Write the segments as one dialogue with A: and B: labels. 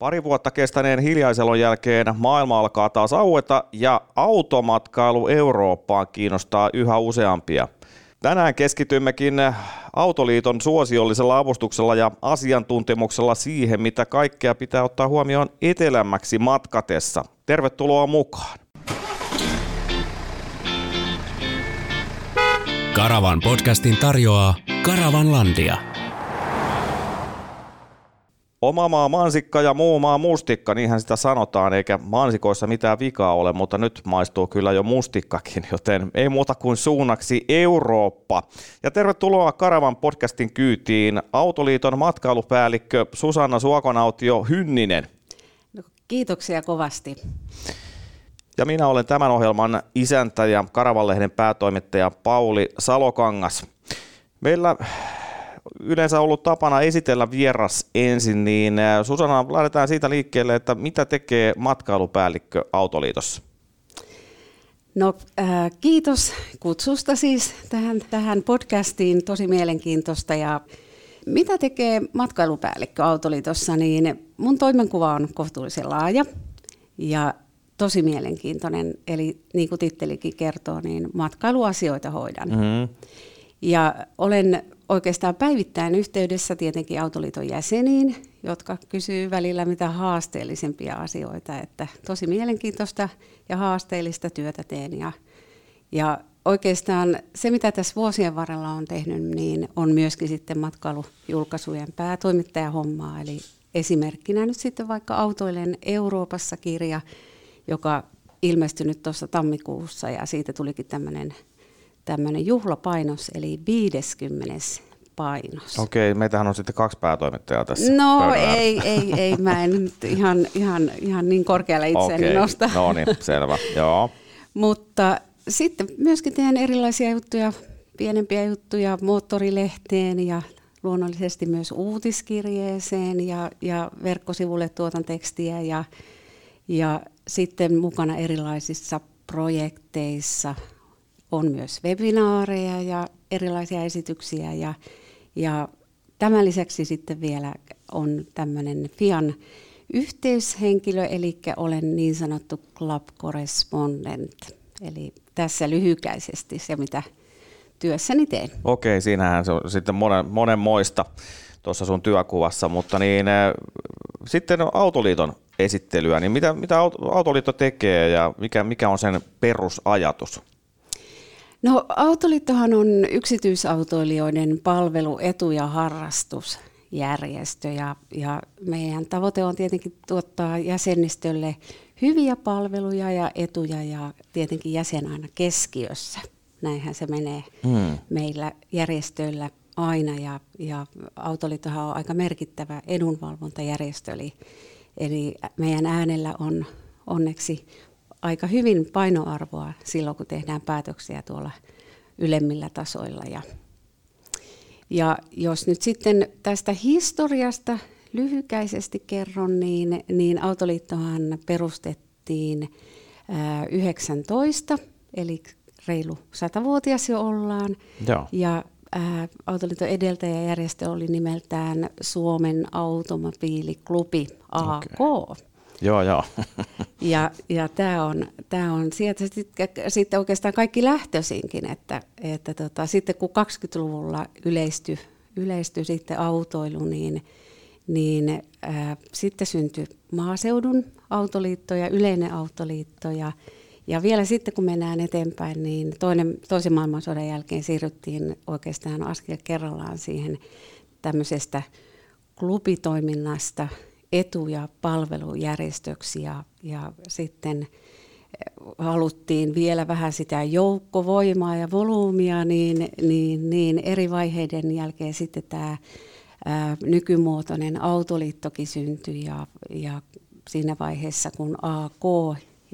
A: Pari vuotta kestäneen hiljaiselon jälkeen maailma alkaa taas aueta ja automatkailu Eurooppaan kiinnostaa yhä useampia. Tänään keskitymmekin Autoliiton suosiollisella avustuksella ja asiantuntemuksella siihen, mitä kaikkea pitää ottaa huomioon etelämmäksi matkatessa. Tervetuloa mukaan!
B: Karavan podcastin tarjoaa Karavanlandia.
A: Oma maa mansikka ja muu maa mustikka, niinhän sitä sanotaan, eikä mansikoissa mitään vikaa ole, mutta nyt maistuu kyllä jo mustikkakin, joten ei muuta kuin suunnaksi Eurooppa. Ja tervetuloa Karavan podcastin kyytiin Autoliiton matkailupäällikkö Susanna Suokonautio Hynninen.
C: No, kiitoksia kovasti.
A: Ja minä olen tämän ohjelman isäntä ja Karavanlehden päätoimittaja Pauli Salokangas. Meillä yleensä ollut tapana esitellä vieras ensin, niin Susanna, lähdetään siitä liikkeelle, että mitä tekee matkailupäällikkö Autoliitossa?
C: No äh, kiitos kutsusta siis tähän, tähän podcastiin, tosi mielenkiintoista ja mitä tekee matkailupäällikkö Autoliitossa, niin mun toimenkuva on kohtuullisen laaja ja tosi mielenkiintoinen, eli niin kuin tittelikin kertoo, niin matkailuasioita hoidan. Mm-hmm. Ja olen oikeastaan päivittäin yhteydessä tietenkin Autoliiton jäseniin, jotka kysyy välillä mitä haasteellisempia asioita, että tosi mielenkiintoista ja haasteellista työtä teen. Ja, ja oikeastaan se, mitä tässä vuosien varrella on tehnyt, niin on myöskin sitten matkailujulkaisujen päätoimittajahommaa, eli esimerkkinä nyt sitten vaikka Autoilen Euroopassa kirja, joka ilmestynyt tuossa tammikuussa ja siitä tulikin tämmöinen tämmöinen juhlapainos, eli 50 painos.
A: Okei, meitähän on sitten kaksi päätoimittajaa tässä.
C: No ei, ei, ei, mä en nyt ihan, ihan, ihan niin korkealle itseäni Okei. nosta.
A: No niin, selvä, joo.
C: Mutta sitten myöskin teen erilaisia juttuja, pienempiä juttuja moottorilehteen ja luonnollisesti myös uutiskirjeeseen ja, ja verkkosivulle tuotan tekstiä ja, ja sitten mukana erilaisissa projekteissa, on myös webinaareja ja erilaisia esityksiä ja, ja tämän lisäksi sitten vielä on tämmöinen FIAN yhteyshenkilö, eli olen niin sanottu club correspondent. Eli tässä lyhykäisesti se, mitä työssäni teen.
A: Okei, siinähän se on sitten monen, moista tuossa sun työkuvassa, mutta niin, äh, sitten Autoliiton esittelyä, niin mitä, mitä Autoliitto tekee ja mikä, mikä on sen perusajatus?
C: No Autoliittohan on yksityisautoilijoiden palvelu, etu- ja harrastusjärjestö ja, ja meidän tavoite on tietenkin tuottaa jäsenistölle hyviä palveluja ja etuja ja tietenkin jäsen aina keskiössä. Näinhän se menee hmm. meillä järjestöillä aina ja, ja Autoliittohan on aika merkittävä edunvalvontajärjestö, eli, eli meidän äänellä on onneksi aika hyvin painoarvoa silloin, kun tehdään päätöksiä tuolla ylemmillä tasoilla. Ja, ja jos nyt sitten tästä historiasta lyhykäisesti kerron, niin, niin Autoliittohan perustettiin ää, 19, eli reilu satavuotias jo ollaan. Joo. Ja ää, Autoliiton edeltäjäjärjestö oli nimeltään Suomen automobiiliklubi AK. Okay.
A: Joo, joo.
C: ja ja tämä on, tää on sieltä sitten, sitten oikeastaan kaikki lähtöisinkin, että, että tota, sitten kun 20-luvulla yleistyi, yleistyi sitten autoilu, niin, niin ää, sitten syntyi maaseudun autoliitto ja yleinen autoliitto ja, ja vielä sitten kun mennään eteenpäin, niin toinen, toisen maailmansodan jälkeen siirryttiin oikeastaan askel kerrallaan siihen tämmöisestä klubitoiminnasta – etu- ja palvelujärjestöksi ja, ja sitten eh, haluttiin vielä vähän sitä joukkovoimaa ja volyymia, niin, niin, niin eri vaiheiden jälkeen sitten tämä ää, nykymuotoinen autoliittokin syntyi ja, ja siinä vaiheessa kun AK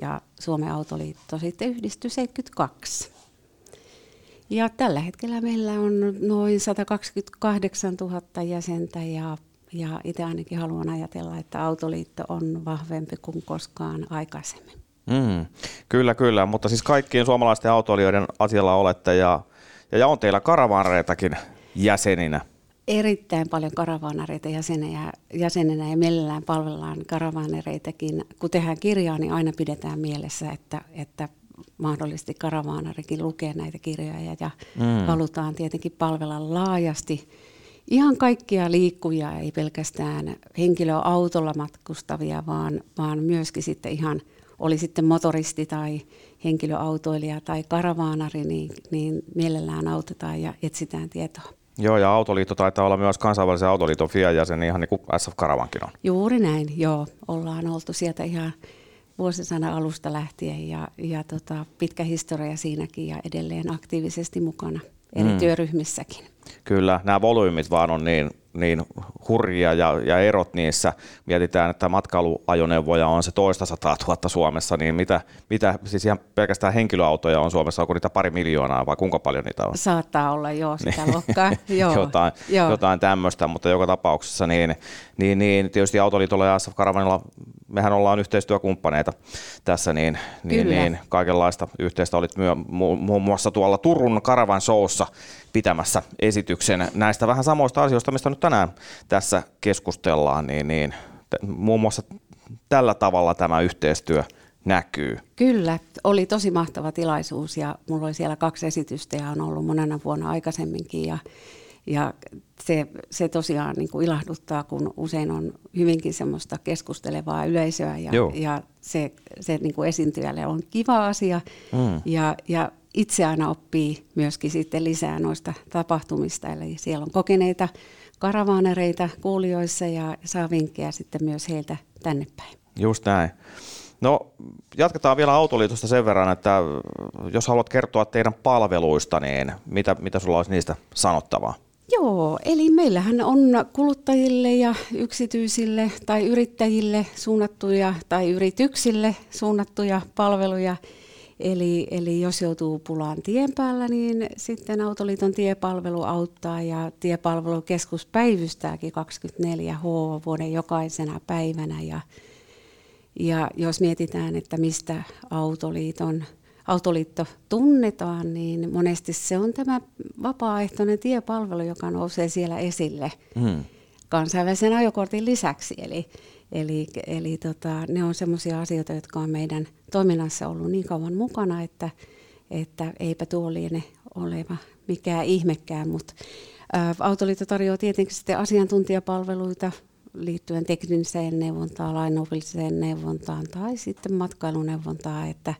C: ja Suomen autoliitto sitten yhdistyi 72. Ja tällä hetkellä meillä on noin 128 000 jäsentä ja ja itse ainakin haluan ajatella, että Autoliitto on vahvempi kuin koskaan aikaisemmin.
A: Mm, kyllä, kyllä, mutta siis kaikkien suomalaisten autoilijoiden asialla olette ja, ja, on teillä karavaanreitakin jäseninä.
C: erittäin paljon karavaanareita jäsenenä, jäsenenä ja mielellään palvellaan karavaanareitakin. Kun tehdään kirjaa, niin aina pidetään mielessä, että, että mahdollisesti karavaanarikin lukee näitä kirjoja ja mm. halutaan tietenkin palvella laajasti ihan kaikkia liikkujia, ei pelkästään henkilöautolla matkustavia, vaan, vaan myöskin sitten ihan oli sitten motoristi tai henkilöautoilija tai karavaanari, niin, niin mielellään autetaan ja etsitään tietoa.
A: Joo, ja Autoliitto taitaa olla myös kansainvälisen autoliiton FIA-jäsen, ihan niin kuin SF Karavankin on.
C: Juuri näin, joo. Ollaan oltu sieltä ihan vuosisadan alusta lähtien ja, ja tota, pitkä historia siinäkin ja edelleen aktiivisesti mukana eri mm. työryhmissäkin.
A: Kyllä, nämä volyymit vaan on niin, niin hurjia ja, ja erot niissä. Mietitään, että matkailuajoneuvoja on se toista sataa tuhatta Suomessa, niin mitä, mitä siis ihan pelkästään henkilöautoja on Suomessa, onko niitä pari miljoonaa vai kuinka paljon niitä on?
C: Saattaa olla joo, sitä niin. luokkaa. joo,
A: jotain, joo. jotain tämmöistä, mutta joka tapauksessa niin, niin, niin tietysti Autoliitolla ja SF Karavanilla mehän ollaan yhteistyökumppaneita tässä, niin, niin, niin kaikenlaista yhteistä olit myö, mu, muun muassa tuolla Turun Karavan Showssa pitämässä esityksen näistä vähän samoista asioista, mistä nyt tänään tässä keskustellaan, niin, niin muun muassa tällä tavalla tämä yhteistyö näkyy.
C: Kyllä, oli tosi mahtava tilaisuus ja mulla oli siellä kaksi esitystä ja on ollut monena vuonna aikaisemminkin ja, ja se, se tosiaan niin kuin ilahduttaa, kun usein on hyvinkin semmoista keskustelevaa yleisöä ja, ja se, se niin kuin esiintyjälle on kiva asia mm. ja, ja itse aina oppii myöskin sitten lisää noista tapahtumista. Eli siellä on kokeneita karavaanereita kuulijoissa ja saa vinkkejä sitten myös heiltä tänne päin.
A: Just näin. No jatketaan vielä Autoliitosta sen verran, että jos haluat kertoa teidän palveluista, niin mitä, mitä sulla olisi niistä sanottavaa?
C: Joo, eli meillähän on kuluttajille ja yksityisille tai yrittäjille suunnattuja tai yrityksille suunnattuja palveluja – Eli, eli jos joutuu pulaan tien päällä, niin sitten Autoliiton tiepalvelu auttaa ja tiepalvelukeskus päivystääkin 24H vuoden jokaisena päivänä. Ja, ja jos mietitään, että mistä Autoliiton, Autoliitto tunnetaan, niin monesti se on tämä vapaaehtoinen tiepalvelu, joka nousee siellä esille mm. kansainvälisen ajokortin lisäksi. Eli Eli, eli tota, ne on sellaisia asioita, jotka on meidän toiminnassa ollut niin kauan mukana, että, että eipä tuo liene oleva mikään ihmekään, mutta Autoliitto tarjoaa tietenkin sitten asiantuntijapalveluita liittyen tekniseen neuvontaan, lainopilliseen neuvontaan tai sitten matkailuneuvontaan, että,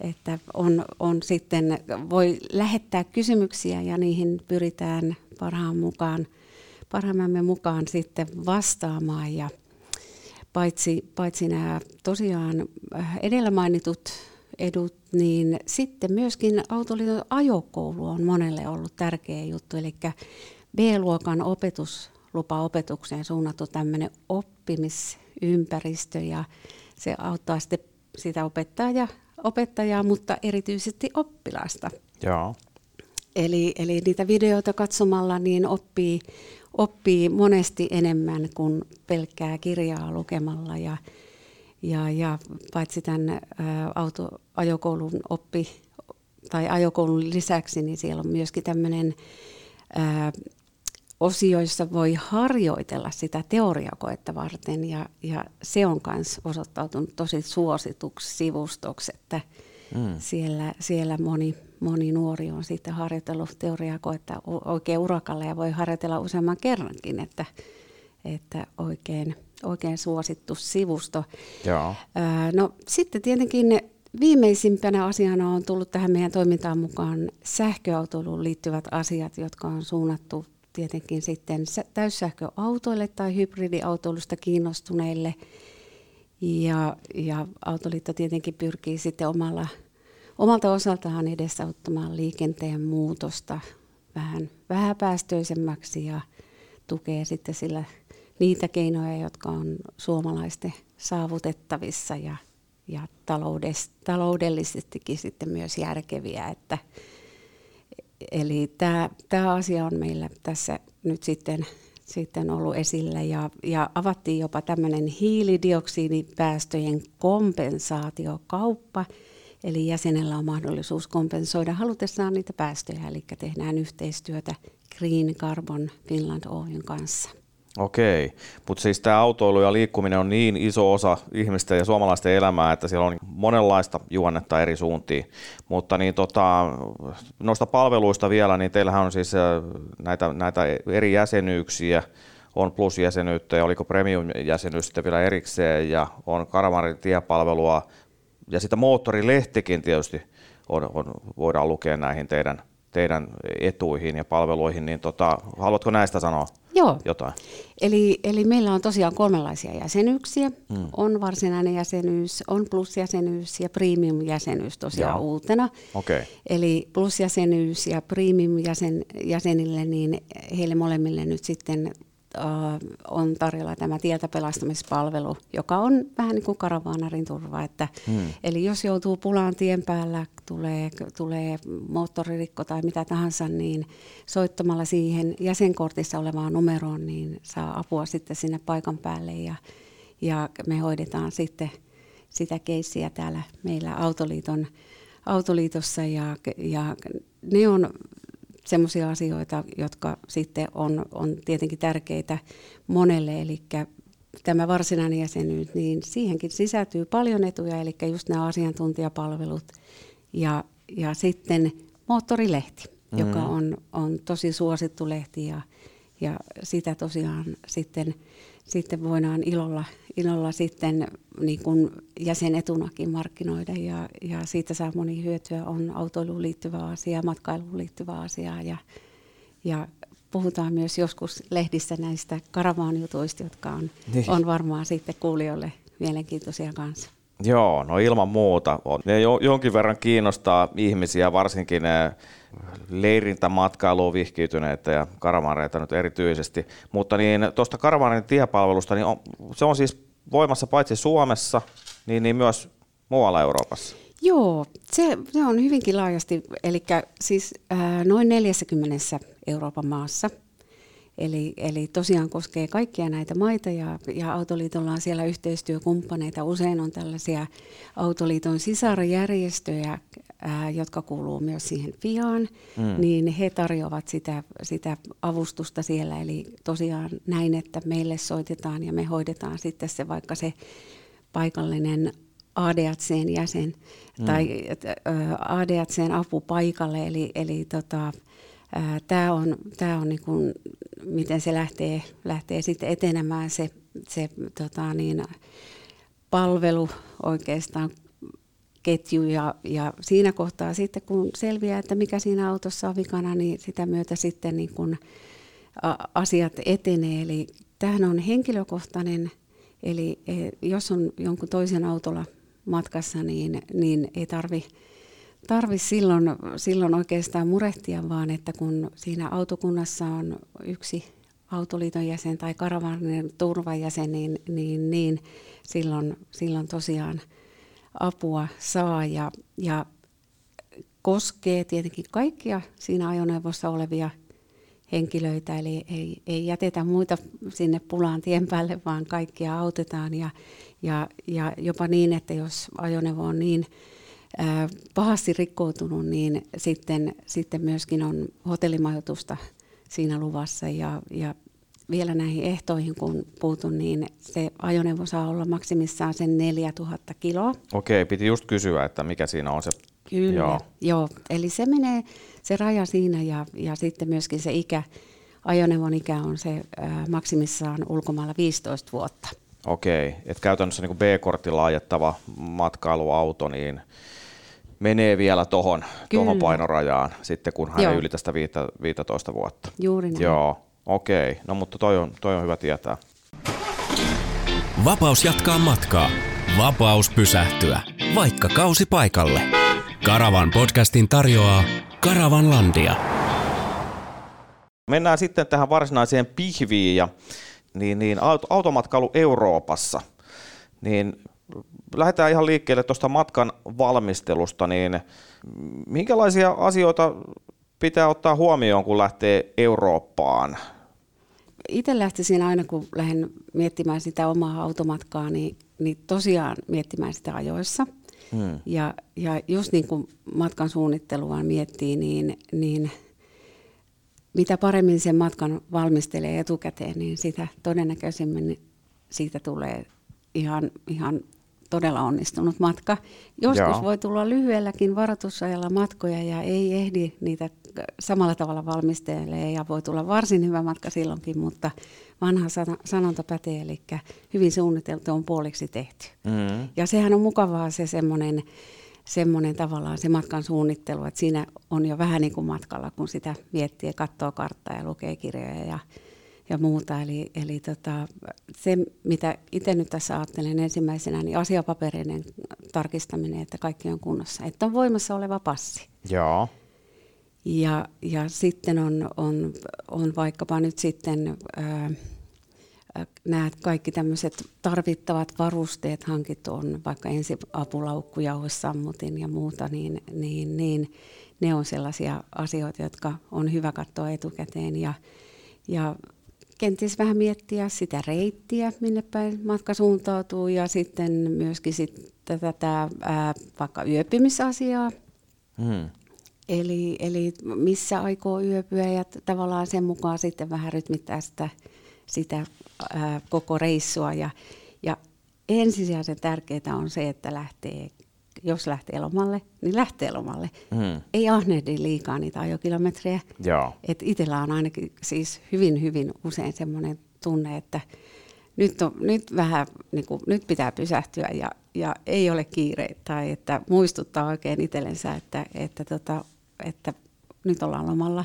C: että on, on sitten, voi lähettää kysymyksiä ja niihin pyritään parhaan mukaan, parhaimmamme mukaan sitten vastaamaan. Ja paitsi, paitsi nämä tosiaan äh, edellä mainitut edut, niin sitten myöskin autoliiton ajokoulu on monelle ollut tärkeä juttu, eli B-luokan opetuslupa opetukseen suunnattu tämmöinen oppimisympäristö ja se auttaa sitten sitä opettajaa, opettajaa mutta erityisesti oppilasta.
A: Joo.
C: Eli, eli niitä videoita katsomalla niin oppii, oppii monesti enemmän kuin pelkkää kirjaa lukemalla ja, ja, ja paitsi tämän ä, auto, ajokoulun oppi tai ajokoulun lisäksi, niin siellä on myöskin tämmöinen osio, jossa voi harjoitella sitä teoriakoetta varten ja, ja se on myös osoittautunut tosi suosituksi sivustoksi, että mm. siellä, siellä moni, moni nuori on sitten harjoitellut teoriakoetta oikein urakalle ja voi harjoitella useamman kerrankin, että, että oikein, oikein suosittu sivusto.
A: Joo.
C: no sitten tietenkin viimeisimpänä asiana on tullut tähän meidän toimintaan mukaan sähköautoiluun liittyvät asiat, jotka on suunnattu tietenkin sitten täyssähköautoille tai hybridiautoilusta kiinnostuneille. Ja, ja Autoliitto tietenkin pyrkii sitten omalla omalta osaltaan edesauttamaan liikenteen muutosta vähän vähäpäästöisemmäksi ja tukee sitten sillä niitä keinoja, jotka on suomalaisten saavutettavissa ja, ja taloudellisestikin sitten myös järkeviä. Että, eli tämä, tämä asia on meillä tässä nyt sitten, sitten ollut esillä ja, ja avattiin jopa tämmöinen hiilidioksidipäästöjen kompensaatiokauppa, Eli jäsenellä on mahdollisuus kompensoida halutessaan niitä päästöjä, eli tehdään yhteistyötä Green Carbon Finland Oyn kanssa.
A: Okei, mutta siis tämä autoilu ja liikkuminen on niin iso osa ihmisten ja suomalaisten elämää, että siellä on monenlaista juonnetta eri suuntiin. Mutta niin tota, noista palveluista vielä, niin teillähän on siis näitä, näitä eri jäsenyyksiä, on plus-jäsenyyttä ja oliko premium-jäsenyys sitten vielä erikseen ja on Karamarin tiepalvelua ja sitä moottorilehtikin tietysti on, on, voidaan lukea näihin teidän, teidän etuihin ja palveluihin, niin tota, haluatko näistä sanoa
C: Joo.
A: jotain?
C: Eli, eli meillä on tosiaan kolmenlaisia jäsenyyksiä. Hmm. On varsinainen jäsenyys, on plus-jäsenyys ja premium-jäsenyys tosiaan Joo. uutena.
A: Okay.
C: Eli plus-jäsenyys ja premium-jäsenille, niin heille molemmille nyt sitten on tarjolla tämä tieltä pelastamispalvelu, joka on vähän niin kuin karavaanarin turva. Että, hmm. Eli jos joutuu pulaan tien päällä, tulee, tulee moottoririkko tai mitä tahansa, niin soittamalla siihen jäsenkortissa olevaan numeroon, niin saa apua sitten sinne paikan päälle ja, ja me hoidetaan sitten sitä keissiä täällä meillä Autoliiton, Autoliitossa ja, ja ne on semmoisia asioita, jotka sitten on, on tietenkin tärkeitä monelle, eli tämä varsinainen jäsenyys, niin siihenkin sisältyy paljon etuja, eli just nämä asiantuntijapalvelut ja, ja sitten moottorilehti, mm. joka on, on tosi suosittu lehti ja, ja sitä tosiaan sitten, sitten voidaan ilolla, ilolla sitten niin kuin jäsenetunakin markkinoida ja, ja siitä saa moni hyötyä. On autoiluun liittyvä asia, matkailuun liittyvä asia ja, ja puhutaan myös joskus lehdissä näistä karavaanjutuista, jotka on, niin. on varmaan sitten kuulijoille mielenkiintoisia kanssa.
A: Joo, no ilman muuta. Ne jo, jonkin verran kiinnostaa ihmisiä, varsinkin ne leirintämatkailuun vihkiytyneitä ja karavaaneita nyt erityisesti. Mutta niin tuosta karavaanin tiepalvelusta, niin on, se on siis voimassa paitsi Suomessa, niin, niin myös muualla Euroopassa.
C: Joo, se, se on hyvinkin laajasti, eli siis ää, noin 40 Euroopan maassa. Eli, eli tosiaan koskee kaikkia näitä maita ja, ja Autoliitolla on siellä yhteistyökumppaneita. Usein on tällaisia Autoliiton sisarjärjestöjä, ää, jotka kuuluu myös siihen FIAan, mm. niin he tarjoavat sitä, sitä avustusta siellä. Eli tosiaan näin, että meille soitetaan ja me hoidetaan sitten se vaikka se paikallinen ADACn jäsen mm. tai ADACn apu paikalle. Eli, eli tota, tämä on, tää on niin miten se lähtee, lähtee sitten etenemään se, se tota niin, palvelu oikeastaan ketju ja, ja siinä kohtaa sitten kun selviää, että mikä siinä autossa on vikana, niin sitä myötä sitten niin kun asiat etenee. Eli tämähän on henkilökohtainen, eli e, jos on jonkun toisen autolla matkassa, niin, niin ei tarvi, tarvi silloin, silloin oikeastaan murehtia, vaan että kun siinä autokunnassa on yksi autoliiton jäsen tai karavanin turvajäsen, niin, niin, niin silloin, silloin tosiaan – apua saa. Ja, ja koskee tietenkin kaikkia siinä ajoneuvossa olevia henkilöitä, eli ei, ei jätetä muita sinne pulaan tien päälle, vaan kaikkia autetaan. Ja, ja, ja jopa niin, että jos ajoneuvo on niin pahasti rikkoutunut, niin sitten, sitten myöskin on hotellimajoitusta siinä luvassa ja, ja vielä näihin ehtoihin, kun puutun, niin se ajoneuvo saa olla maksimissaan sen 4000 kiloa.
A: Okei, piti just kysyä, että mikä siinä on se.
C: Kyllä, joo. joo. Eli se menee se raja siinä ja, ja sitten myöskin se ikä, ajoneuvon ikä on se äh, maksimissaan ulkomailla 15 vuotta.
A: Okei, että käytännössä niin B-kortilla ajettava matkailuauto, niin menee vielä tuohon painorajaan sitten, kun hän ei ylitä sitä 15 vuotta.
C: Juuri näin.
A: Joo. Okei, no mutta toi on, toi on hyvä tietää.
B: Vapaus jatkaa matkaa. Vapaus pysähtyä. Vaikka kausi paikalle. Karavan podcastin tarjoaa Karavanlandia.
A: Mennään sitten tähän varsinaiseen pihviin ja niin, niin, automatkailu Euroopassa. Niin lähdetään ihan liikkeelle tuosta matkan valmistelusta, niin minkälaisia asioita pitää ottaa huomioon, kun lähtee Eurooppaan?
C: itse lähtisin aina, kun lähden miettimään sitä omaa automatkaa, niin, niin tosiaan miettimään sitä ajoissa. Hmm. Ja, ja just niin kuin matkan suunnittelua miettii, niin, niin mitä paremmin sen matkan valmistelee etukäteen, niin sitä todennäköisemmin siitä tulee ihan, ihan todella onnistunut matka. Joskus Joo. voi tulla lyhyelläkin varoitusajalla matkoja ja ei ehdi niitä samalla tavalla valmistelee ja voi tulla varsin hyvä matka silloinkin, mutta vanha sanonta pätee, eli hyvin suunniteltu on puoliksi tehty. Mm. Ja sehän on mukavaa se semmoinen semmoinen tavallaan se matkan suunnittelu, että siinä on jo vähän niin kuin matkalla, kun sitä miettii ja katsoo karttaa ja lukee kirjoja ja ja muuta. Eli, eli tota, se, mitä itse nyt tässä ajattelen ensimmäisenä, niin asiapapereiden tarkistaminen, että kaikki on kunnossa. Että on voimassa oleva passi.
A: Joo.
C: Ja, ja sitten on, on, on vaikkapa nyt sitten ää, nämä kaikki tämmöiset tarvittavat varusteet hankittu on vaikka ensi apulaukku, sammutin ja muuta, niin, niin, niin ne on sellaisia asioita, jotka on hyvä katsoa etukäteen. Ja, ja kenties vähän miettiä sitä reittiä, minne päin matka suuntautuu ja sitten myöskin sit tätä ää, vaikka yöpymisasiaa. Hmm. Eli, eli missä aikoo yöpyä ja tavallaan sen mukaan sitten vähän rytmittää sitä, sitä ää, koko reissua. Ja, ja ensisijaisen tärkeää on se, että lähtee jos lähtee lomalle, niin lähtee lomalle. Mm. Ei ahnehdi liikaa niitä ajokilometrejä. Et itsellä on ainakin siis hyvin, hyvin usein semmoinen tunne, että nyt, on, nyt vähän, niin kuin, nyt pitää pysähtyä ja, ja ei ole kiire. Tai että muistuttaa oikein itsellensä, että, että, tota, että nyt ollaan lomalla.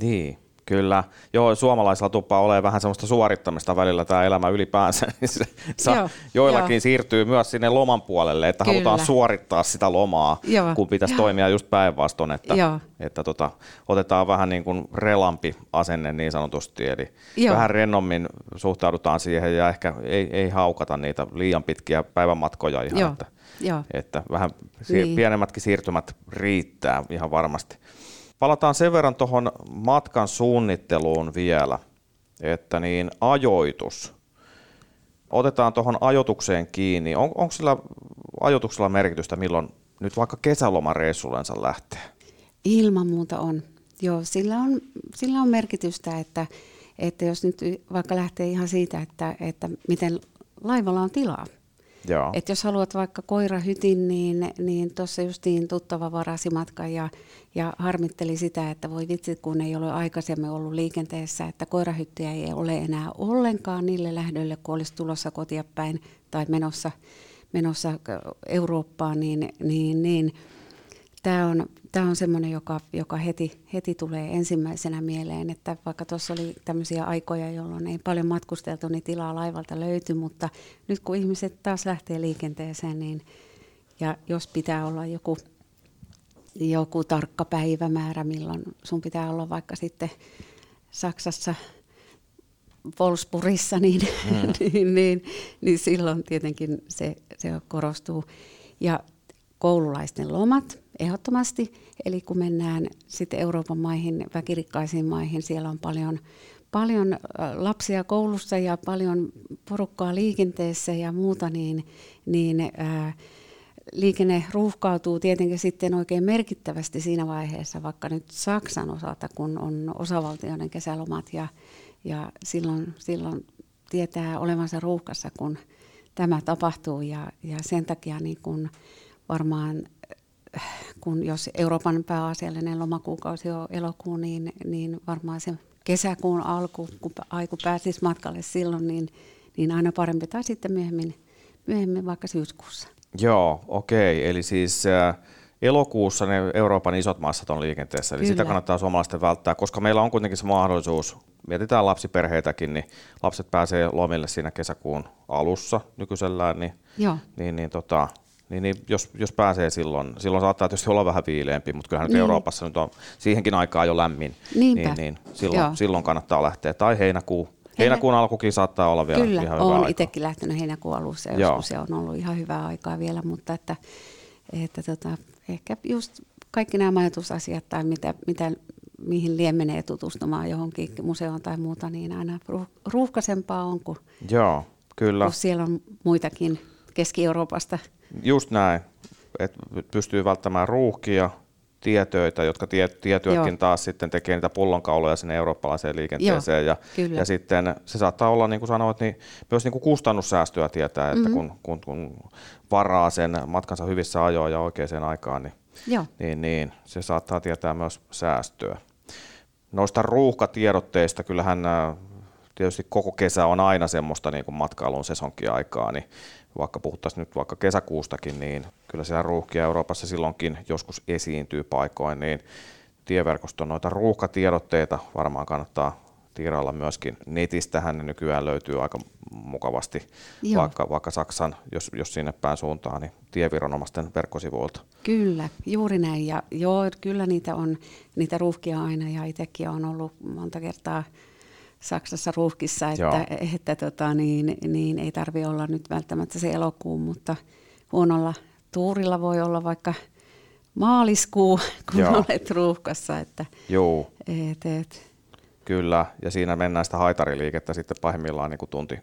A: Niin. Kyllä. Joo, suomalaisilla tuppaa olemaan vähän semmoista suorittamista välillä tämä elämä ylipäänsä. Niin se, Joo, joillakin jo. siirtyy myös sinne loman puolelle, että Kyllä. halutaan suorittaa sitä lomaa, Joo. kun pitäisi toimia just päinvastoin, että, Joo. että tota, otetaan vähän niin kuin relampi asenne niin sanotusti, eli Joo. vähän rennommin suhtaudutaan siihen ja ehkä ei, ei haukata niitä liian pitkiä päivämatkoja ihan, Joo. Että, Joo. että vähän niin. pienemmätkin siirtymät riittää ihan varmasti. Palataan sen verran tuohon matkan suunnitteluun vielä, että niin ajoitus. Otetaan tuohon ajoitukseen kiinni. On, onko sillä ajoituksella merkitystä, milloin nyt vaikka kesälomareissullensa lähtee?
C: Ilman muuta on. Joo, sillä on, sillä on merkitystä, että, että jos nyt vaikka lähtee ihan siitä, että, että miten laivalla on tilaa, Joo. Et jos haluat vaikka koirahytin, niin, niin tuossa justiin tuttava varasi matka ja, ja harmitteli sitä, että voi vitsi, kun ei ole aikaisemmin ollut liikenteessä, että koirahyttiä ei ole enää ollenkaan niille lähdöille, kun olisi tulossa kotia päin tai menossa, menossa Eurooppaan, niin, niin, niin tämä on, tämä on semmoinen, joka, joka heti, heti tulee ensimmäisenä mieleen, että vaikka tuossa oli tämmöisiä aikoja, jolloin ei paljon matkusteltu, niin tilaa laivalta löytyi, mutta nyt kun ihmiset taas lähtee liikenteeseen, niin ja jos pitää olla joku, joku tarkka päivämäärä, milloin sun pitää olla vaikka sitten Saksassa Wolfsburgissa, niin, mm. niin, niin, niin silloin tietenkin se, se korostuu. Ja koululaisten lomat ehdottomasti. Eli kun mennään sitten Euroopan maihin, väkirikkaisiin maihin, siellä on paljon, paljon lapsia koulussa ja paljon porukkaa liikenteessä ja muuta, niin, niin ää, liikenne ruuhkautuu tietenkin sitten oikein merkittävästi siinä vaiheessa, vaikka nyt Saksan osalta, kun on osavaltioiden kesälomat ja, ja silloin, silloin tietää olevansa ruuhkassa, kun tämä tapahtuu ja, ja sen takia niin kun varmaan kun jos Euroopan pääasiallinen lomakuukausi on elokuu, niin, niin varmaan se kesäkuun alku, kun aiku pääsisi matkalle silloin, niin, niin aina parempi. Tai sitten myöhemmin, myöhemmin vaikka syyskuussa.
A: Joo, okei. Okay. Eli siis äh, elokuussa ne Euroopan isot massat on liikenteessä, eli Kyllä. sitä kannattaa suomalaisten välttää, koska meillä on kuitenkin se mahdollisuus, mietitään lapsiperheitäkin, niin lapset pääsee lomille siinä kesäkuun alussa nykyisellään, niin, Joo. niin, niin tota, niin, niin jos, jos pääsee silloin, silloin saattaa tietysti olla vähän viileämpi, mutta kyllähän niin. nyt Euroopassa nyt on siihenkin aikaa jo lämmin, niin, niin silloin, silloin kannattaa lähteä. Tai heinäkuu, Heinäkuun alkukin saattaa olla vielä
C: Kyllä,
A: ihan
C: hyvä olen itsekin lähtenyt heinäkuun alussa, joskus. Se on ollut ihan hyvää aikaa vielä, mutta että, että tota, ehkä just kaikki nämä majoitusasiat tai mitä, mitä, mihin liemenee tutustumaan johonkin museoon tai muuta, niin aina ruuhkaisempaa on
A: Joo, kyllä.
C: kun siellä on muitakin Keski-Euroopasta
A: Just näin. että pystyy välttämään ruuhkia, tietöitä, jotka tie, tietyötkin
C: Joo.
A: taas sitten tekee niitä pullonkauloja sinne eurooppalaiseen liikenteeseen. ja,
C: kyllä.
A: ja sitten se saattaa olla, niin kuin sanoit, niin myös niin kuin kustannussäästöä tietää, että mm-hmm. kun, kun, kun varaa sen matkansa hyvissä ajoin ja oikeaan aikaan, niin,
C: Joo.
A: niin, niin se saattaa tietää myös säästöä. Noista ruuhkatiedotteista, kyllähän ää, tietysti koko kesä on aina semmoista niin kuin matkailun sesonkiaikaa, niin vaikka puhuttaisiin nyt vaikka kesäkuustakin, niin kyllä siellä ruuhkia Euroopassa silloinkin joskus esiintyy paikoin, niin tieverkoston noita ruuhkatiedotteita varmaan kannattaa tiirailla myöskin. Netistähän ne nykyään löytyy aika mukavasti,
C: Joo.
A: vaikka, vaikka Saksan, jos, jos sinne päin suuntaan, niin tieviranomaisten verkkosivuilta.
C: Kyllä, juuri näin. Ja joo, kyllä niitä on niitä ruuhkia aina ja itsekin on ollut monta kertaa Saksassa ruuhkissa,
A: Joo.
C: että, että tota, niin, niin ei tarvi olla nyt välttämättä se elokuun, mutta huonolla tuurilla voi olla vaikka maaliskuu, kun
A: Joo.
C: olet ruuhkassa. Että,
A: Joo,
C: et, et,
A: kyllä. Ja siinä mennään sitä haitariliikettä sitten pahimmillaan niin kuin tunti,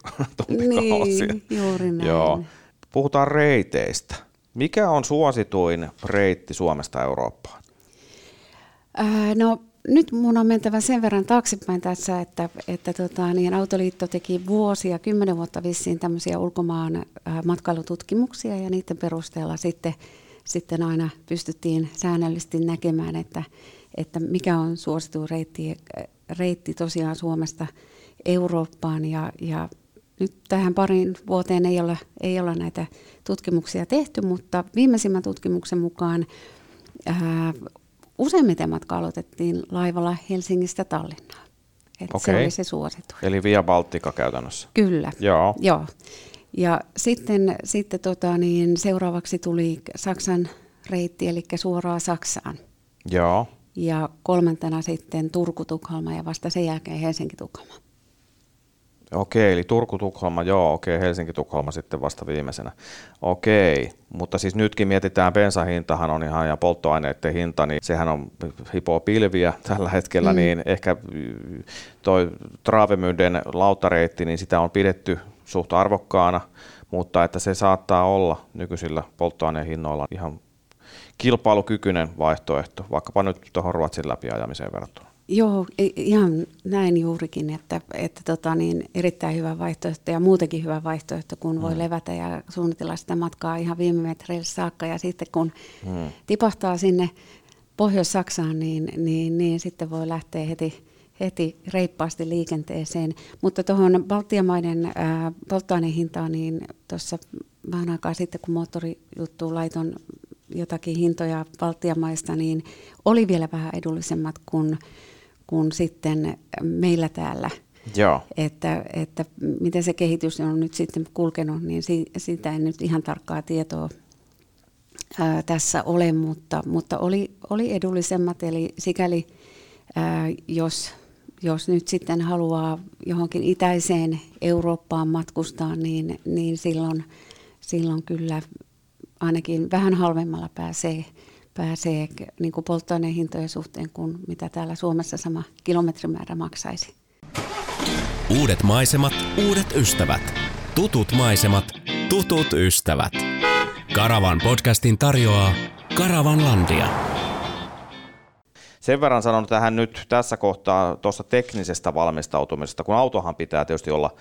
A: tuntikausia.
C: niin, juuri näin.
A: Joo. Puhutaan reiteistä. Mikä on suosituin reitti Suomesta Eurooppaan?
C: Ää, no nyt mun on mentävä sen verran taaksepäin tässä, että, että tota, niin Autoliitto teki vuosia, kymmenen vuotta vissiin tämmöisiä ulkomaan ää, matkailututkimuksia ja niiden perusteella sitten, sitten aina pystyttiin säännöllisesti näkemään, että, että mikä on suosituin reitti, reitti tosiaan Suomesta Eurooppaan. Ja, ja nyt tähän parin vuoteen ei ole, ei ole näitä tutkimuksia tehty, mutta viimeisimmän tutkimuksen mukaan ää, useimmiten matka aloitettiin laivalla Helsingistä Tallinnaan. Et Se oli se suosituin.
A: Eli Via Baltica käytännössä.
C: Kyllä.
A: Joo.
C: Joo. Ja sitten, sitten tota, niin seuraavaksi tuli Saksan reitti, eli suoraan Saksaan.
A: Joo.
C: Ja kolmantena sitten Turku-Tukholma ja vasta sen jälkeen Helsinki-Tukholma.
A: Okei, eli Turku-Tukholma, joo, okei, Helsinki-Tukholma sitten vasta viimeisenä. Okei, mutta siis nytkin mietitään, bensahintahan on ihan ja polttoaineiden hinta, niin sehän on hipoo pilviä tällä hetkellä, mm. niin ehkä toi Travemynden lautareitti, niin sitä on pidetty suht arvokkaana, mutta että se saattaa olla nykyisillä polttoaineen hinnoilla ihan kilpailukykyinen vaihtoehto, vaikkapa nyt tuohon Ruotsin läpiajamiseen verrattuna.
C: Joo, ihan näin juurikin, että, että tota, niin erittäin hyvä vaihtoehto ja muutenkin hyvä vaihtoehto, kun voi levätä ja suunnitella sitä matkaa ihan viime metreille saakka. Ja sitten kun
A: Hmm.
C: tipahtaa sinne Pohjois-Saksaan, niin, niin, niin sitten voi lähteä heti, heti reippaasti liikenteeseen. Mutta tuohon Baltian maiden ää, polttoainehintaan, niin tuossa vähän aikaa sitten, kun moottorijuttu laiton jotakin hintoja Baltian maista, niin oli vielä vähän edullisemmat kuin, kuin sitten meillä täällä.
A: Joo.
C: Että, että miten se kehitys on nyt sitten kulkenut, niin si, siitä en nyt ihan tarkkaa tietoa ää, tässä ole, mutta, mutta oli, oli edullisemmat, eli sikäli ää, jos, jos nyt sitten haluaa johonkin itäiseen Eurooppaan matkustaa, niin, niin silloin, silloin kyllä ainakin vähän halvemmalla pääsee, pääsee niin kuin polttoainehintojen suhteen kuin mitä täällä Suomessa sama kilometrimäärä maksaisi.
B: Uudet maisemat, uudet ystävät. Tutut maisemat, tutut ystävät. Karavan podcastin tarjoaa Karavanlandia.
A: Sen verran sanon tähän nyt tässä kohtaa tuosta teknisestä valmistautumisesta, kun autohan pitää tietysti olla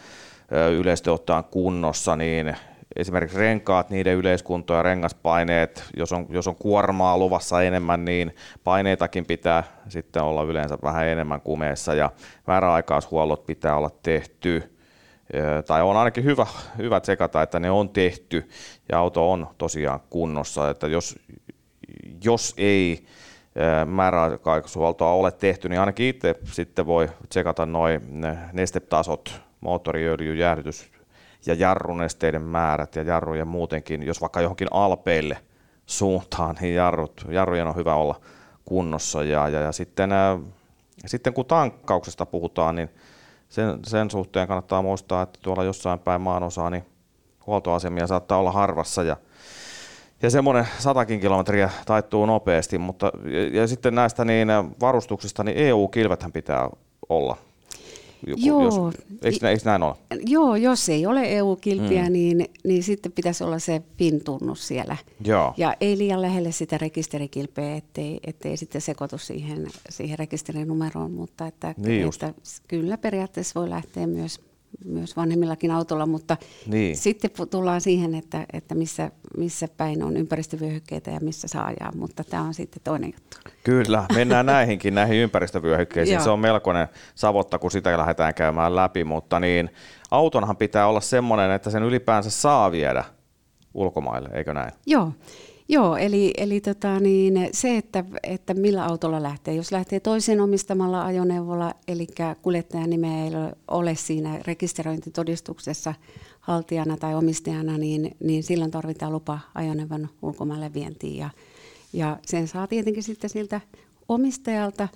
A: yleisesti ottaen kunnossa, niin esimerkiksi renkaat, niiden yleiskunto ja rengaspaineet, jos on, jos on kuormaa luvassa enemmän, niin paineitakin pitää sitten olla yleensä vähän enemmän kumeessa ja määräaikaishuollot pitää olla tehty. Tai on ainakin hyvä, hyvä tsekata, että ne on tehty ja auto on tosiaan kunnossa, että jos, jos ei määräaikaisuoltoa ole tehty, niin ainakin itse sitten voi tsekata noin nestetasot, moottoriöljy, jäähdytys ja jarrunesteiden määrät ja jarrujen muutenkin, jos vaikka johonkin alpeille suuntaan, niin jarrut, jarrujen on hyvä olla kunnossa. Ja, ja, ja sitten, ää, sitten kun tankkauksesta puhutaan, niin sen, sen suhteen kannattaa muistaa, että tuolla jossain päin maanosaa, niin huoltoasemia saattaa olla harvassa ja ja semmoinen satakin kilometriä taittuu nopeasti, mutta ja, ja sitten näistä niin varustuksista, niin EU-kilvethän pitää olla. Joku,
C: Joo.
A: Jos, eikö, eikö näin ole?
C: Joo, jos ei ole EU-kilpiä,
A: Mm.
C: niin, niin sitten pitäisi olla se PIN-tunnus siellä.
A: Joo.
C: Ja ei liian lähelle sitä rekisterikilpeä, ettei, ettei sitten sekoitu siihen, siihen rekisterinumeroon, mutta että,
A: Niin
C: että kyllä periaatteessa voi lähteä myös, myös vanhemmillakin autolla, mutta
A: Niin.
C: sitten tullaan siihen, että, että missä, missä päin on ympäristövyöhykkeitä ja missä saa ajaa, mutta tämä on sitten toinen juttu.
A: Kyllä, mennään näihinkin, näihin ympäristövyöhykkeisiin. Se on melkoinen savotta, kun sitä lähdetään käymään läpi, mutta niin, autonhan pitää olla semmoinen, että sen ylipäänsä saa viedä ulkomaille, eikö näin?
C: Joo, Joo eli, eli tota niin, se, että, että millä autolla lähtee. Jos lähtee toisen omistamalla ajoneuvolla, eli kuljettajan nimeä ei ole- siinä rekisteröintitodistuksessa haltijana tai omistajana, niin, niin silloin tarvitaan lupa ajoneuvon ulkomaille vientiin. Ja, ja sen saa tietenkin sitten siltä omistajalta,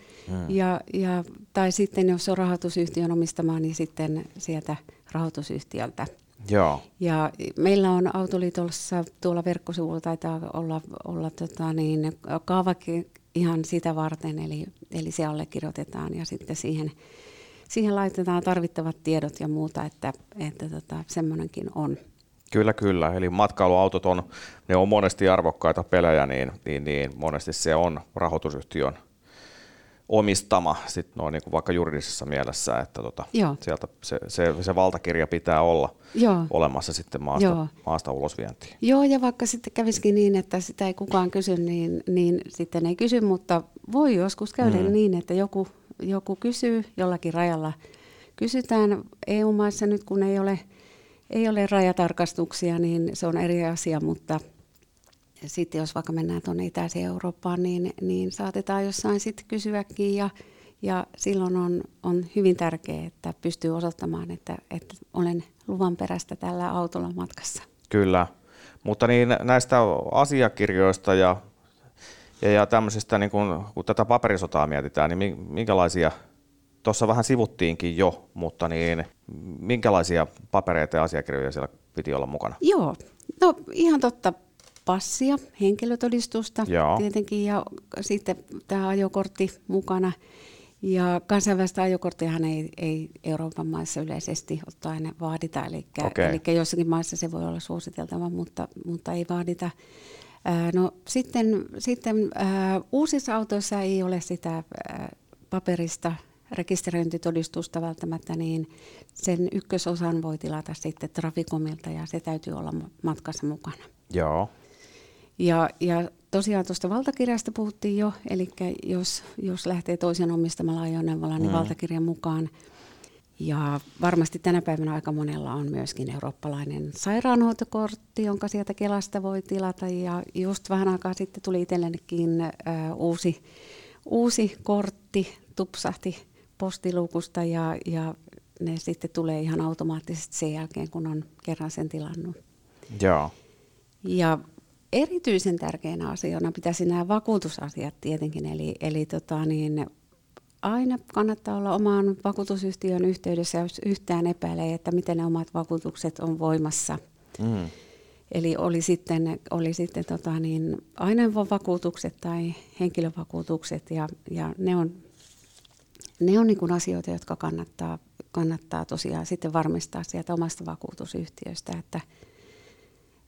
C: ja, ja, tai sitten jos on rahoitusyhtiön omistama, niin sitten sieltä rahoitusyhtiöltä.
A: Joo,
C: Ja meillä on Autoliitossa tuolla verkkosivulla taitaa olla, olla tota niin, kaavake ihan sitä varten, eli, eli se allekirjoitetaan ja sitten siihen, siihen laitetaan tarvittavat tiedot ja muuta, että, että tota, semmoinenkin on.
A: kyllä kyllä. Eli matkailuautot on, ne on monesti arvokkaita pelejä, niin, niin, niin monesti se on rahoitusyhtiön omistama sit noin niin kuin vaikka juridisessa mielessä, että tota,
C: Joo.
A: sieltä se, se, se, valtakirja pitää olla
C: Joo.
A: olemassa sitten maasta,
C: Joo.
A: maasta ulosvientiin.
C: Joo, ja vaikka sitten kävisikin niin, että sitä ei kukaan kysy, niin, niin sitten ei kysy, mutta voi joskus käydä mm. niin, että joku, joku kysyy jollakin rajalla. Kysytään EU-maissa nyt, kun ei ole, ei ole rajatarkastuksia, niin se on eri asia, mutta sitten jos vaikka mennään tuonne itäiseen Eurooppaan, niin, niin saatetaan jossain sitten kysyäkin ja, ja silloin on, on hyvin tärkeää, että pystyy osoittamaan, että, että olen luvan perästä tällä autolla matkassa.
A: Kyllä, mutta niin näistä asiakirjoista ja, ja, ja tämmöisistä, niin kun, kun tätä paperisotaa mietitään, niin mi- minkälaisia, tuossa vähän sivuttiinkin jo, mutta niin, minkälaisia papereita ja asiakirjoja siellä piti olla mukana?
C: Joo, no ihan totta. Passia, henkilötodistusta
A: Joo.
C: tietenkin ja sitten tämä ajokortti mukana. Ja kansainvälistä ajokorttiahan ei, ei Euroopan maissa yleisesti ottaen vaadita, eli,
A: Okei.
C: eli jossakin maissa se voi olla suositeltava, mutta, mutta ei vaadita. Ää, no sitten, sitten ää, uusissa autoissa ei ole sitä ää, paperista rekisteröintitodistusta välttämättä, niin sen ykkösosan voi tilata sitten Traficomilta ja se täytyy olla ma- matkassa mukana.
A: Joo,
C: Ja, ja tosiaan tuosta valtakirjasta puhuttiin jo, eli jos, jos lähtee toisen omistamalla ajoneuvolla, niin mm. valtakirjan mukaan. Ja varmasti tänä päivänä aika monella on myöskin eurooppalainen sairaanhoitokortti, jonka sieltä Kelasta voi tilata. Ja just vähän aikaa sitten tuli itsellenikin äh, uusi, uusi kortti, tupsahti postiluukusta ja, ja ne sitten tulee ihan automaattisesti sen jälkeen, kun on kerran sen tilannut.
A: joo,
C: Ja erityisen tärkeänä asiana pitäisi nämä vakuutusasiat tietenkin, eli, eli tota niin, aina kannattaa olla omaan vakuutusyhtiön yhteydessä, jos yhtään epäilee, että miten ne omat vakuutukset on voimassa.
A: mm.
C: Eli oli sitten, oli sitten tota niin, ainevakuutukset tai henkilövakuutukset, ja, ja ne on, ne on niin asioita, jotka kannattaa, kannattaa tosiaan sitten varmistaa sieltä omasta vakuutusyhtiöstä, että